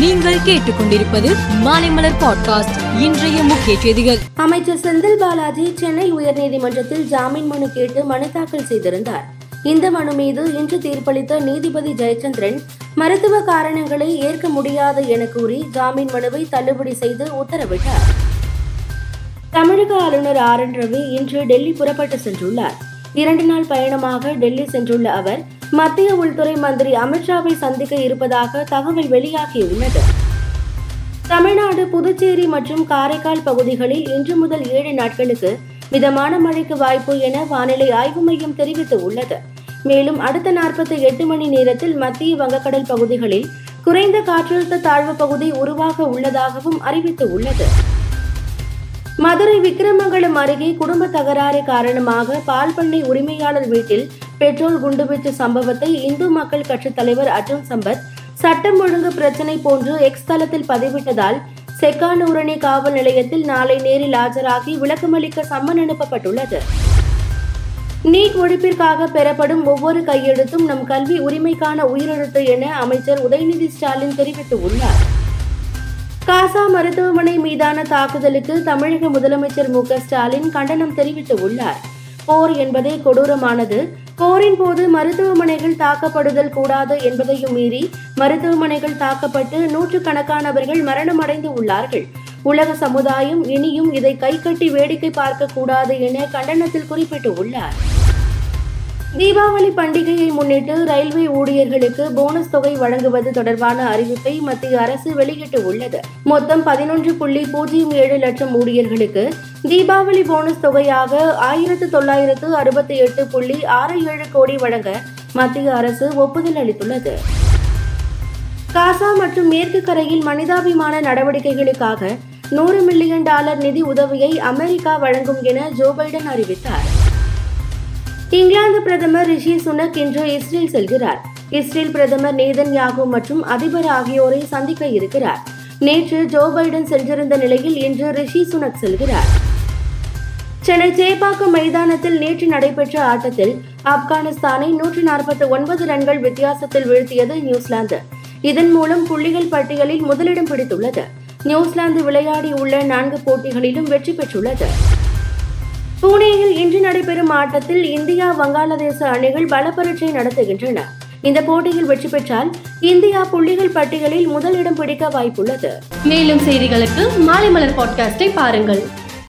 நீங்கள் கேட்டுக்கொண்டிருப்பது மாலைமலர் பாட்காஸ்ட். இன்றைய முக்கிய செய்திகள். அமைச்சர் செந்தில் பாலாஜி சென்னை உயர்நீதிமன்றத்தில் ஜாமீன் மனு கேட்டு மனு தாக்கல் செய்திருந்தார். இந்த மனு மீது இன்று தீர்ப்பளித்த நீதிபதி ஜெயச்சந்திரன் மருத்துவ காரணங்களை ஏற்க முடியாது என கூறி ஜாமீன் மனுவை தள்ளுபடி செய்து உத்தரவிட்டார். தமிழக ஆளுநர் ஆர். என். ரவி இன்று டெல்லி புறப்பட்டு சென்றுள்ளார். இரண்டு நாள் பயணமாக டெல்லி சென்றுள்ள அவர் மத்திய உள்துறை மந்திரி அமித்ஷாவை சந்திக்க இருப்பதாக தகவல் வெளியாகியுள்ளது. தமிழ்நாடு புதுச்சேரி மற்றும் காரைக்கால் பகுதிகளில் இன்று முதல் ஏழு நாட்களுக்கு மிதமான மழைக்கு வாய்ப்பு என வானிலை ஆய்வு மையம் தெரிவித்துள்ளது. மேலும் அடுத்த நாற்பத்தி எட்டு மணி நேரத்தில் மத்திய வங்கக்கடல் பகுதிகளில் குறைந்த காற்றழுத்த தாழ்வு பகுதி உருவாக உள்ளதாகவும் அறிவித்துள்ளது. மதுரை விக்கிரமங்கலம் அருகே குடும்ப தகராறு காரணமாக பால் பண்ணை உரிமையாளர் வீட்டில் பெட்ரோல் குண்டுவீச்சு சம்பவத்தை இந்து மக்கள் கட்சித் தலைவர் அர்ஜுன் சம்பத் சட்டம் ஒழுங்கு பிரச்சினை போன்று எக்ஸ் தளத்தில் பதிவிட்டதால் செக்கானூரணி காவல் நிலையத்தில் நாளை நேரில் ஆஜராகி விளக்கமளிக்க சம்மன் அனுப்பப்பட்டுள்ளது. நீட் ஒழிப்பிற்காக பெறப்படும் ஒவ்வொரு கையெழுத்தும் நம் கல்வி உரிமைக்கான உயிரெழுத்து என அமைச்சர் உதயநிதி ஸ்டாலின் தெரிவித்துள்ளார். காசா மருத்துவமனை மீதான தாக்குதலுக்கு தமிழக முதலமைச்சர் மு ஸ்டாலின் கண்டனம் தெரிவித்துள்ளார். போர் என்பதே கொடூரமானது. போரின் போது மருத்துவமனைகள் தாக்கப்படுதல் கூடாது என்பதையும் மீறி மருத்துவமனைகள் தாக்கப்பட்டு நூற்றுக்கணக்கானவர்கள் மரணமடைந்து உள்ளார்கள். உலக சமுதாயம் இனியும் இதை கைகட்டி வேடிக்கை பார்க்க கூடாது என கண்டனத்தில் குறிப்பிட்டுள்ளார். தீபாவளி பண்டிகையை முன்னிட்டு ரயில்வே ஊழியர்களுக்கு போனஸ் தொகை வழங்குவது தொடர்பான அறிவிப்பை மத்திய அரசு வெளியிட்டுள்ளது. மொத்தம் பதினொன்று புள்ளி பூஜ்ஜியம் ஏழு லட்சம் ஊழியர்களுக்கு தீபாவளி போனஸ் தொகையாக ஆயிரத்து தொள்ளாயிரத்து அறுபத்தி எட்டு புள்ளி ஆறு ஏழு கோடி வழங்க மத்திய அரசு ஒப்புதல் அளித்துள்ளது. காசா மற்றும் மேற்கு கரையில் மனிதாபிமான நடவடிக்கைகளுக்காக நூறு மில்லியன் டாலர் நிதி உதவியை அமெரிக்கா வழங்கும் என ஜோ பைடன் அறிவித்தார். இங்கிலாந்து பிரதமர் ரிஷி சுனக் இன்று இஸ்ரேல் செல்கிறார். இஸ்ரேல் பிரதமர் நேதன் யாகு மற்றும் அதிபர் ஆகியோரை சந்திக்க இருக்கிறார். நேற்று ஜோ பைடன் சென்றிருந்த நிலையில் இன்று ரிஷி சுனக் செல்கிறார். சென்னை சேப்பாக்கம் மைதானத்தில் நேற்று நடைபெற்ற ஆட்டத்தில் ஆப்கானிஸ்தானை நூற்றி நாற்பத்தி ஒன்பது ரன்கள் வித்தியாசத்தில் வீழ்த்தியது நியூசிலாந்து. இதன் மூலம் புள்ளிகள் பட்டியலில் முதலிடம் பிடித்துள்ளது. நியூசிலாந்து விளையாடியுள்ள நான்கு போட்டிகளிலும் வெற்றி பெற்றுள்ளது. புனேயில் இன்று நடைபெறும் ஆட்டத்தில் இந்தியா வங்காளதேச அணிகள் பலப்பரட்சை நடத்துகின்றன. இந்த போட்டியில் வெற்றி பெற்றால் இந்தியா புள்ளிகள் பட்டியலில் முதலிடம் பிடிக்க வாய்ப்புள்ளது. மேலும் செய்திகளுக்கு மாலைமலர் பாட்காஸ்டை பாருங்கள்.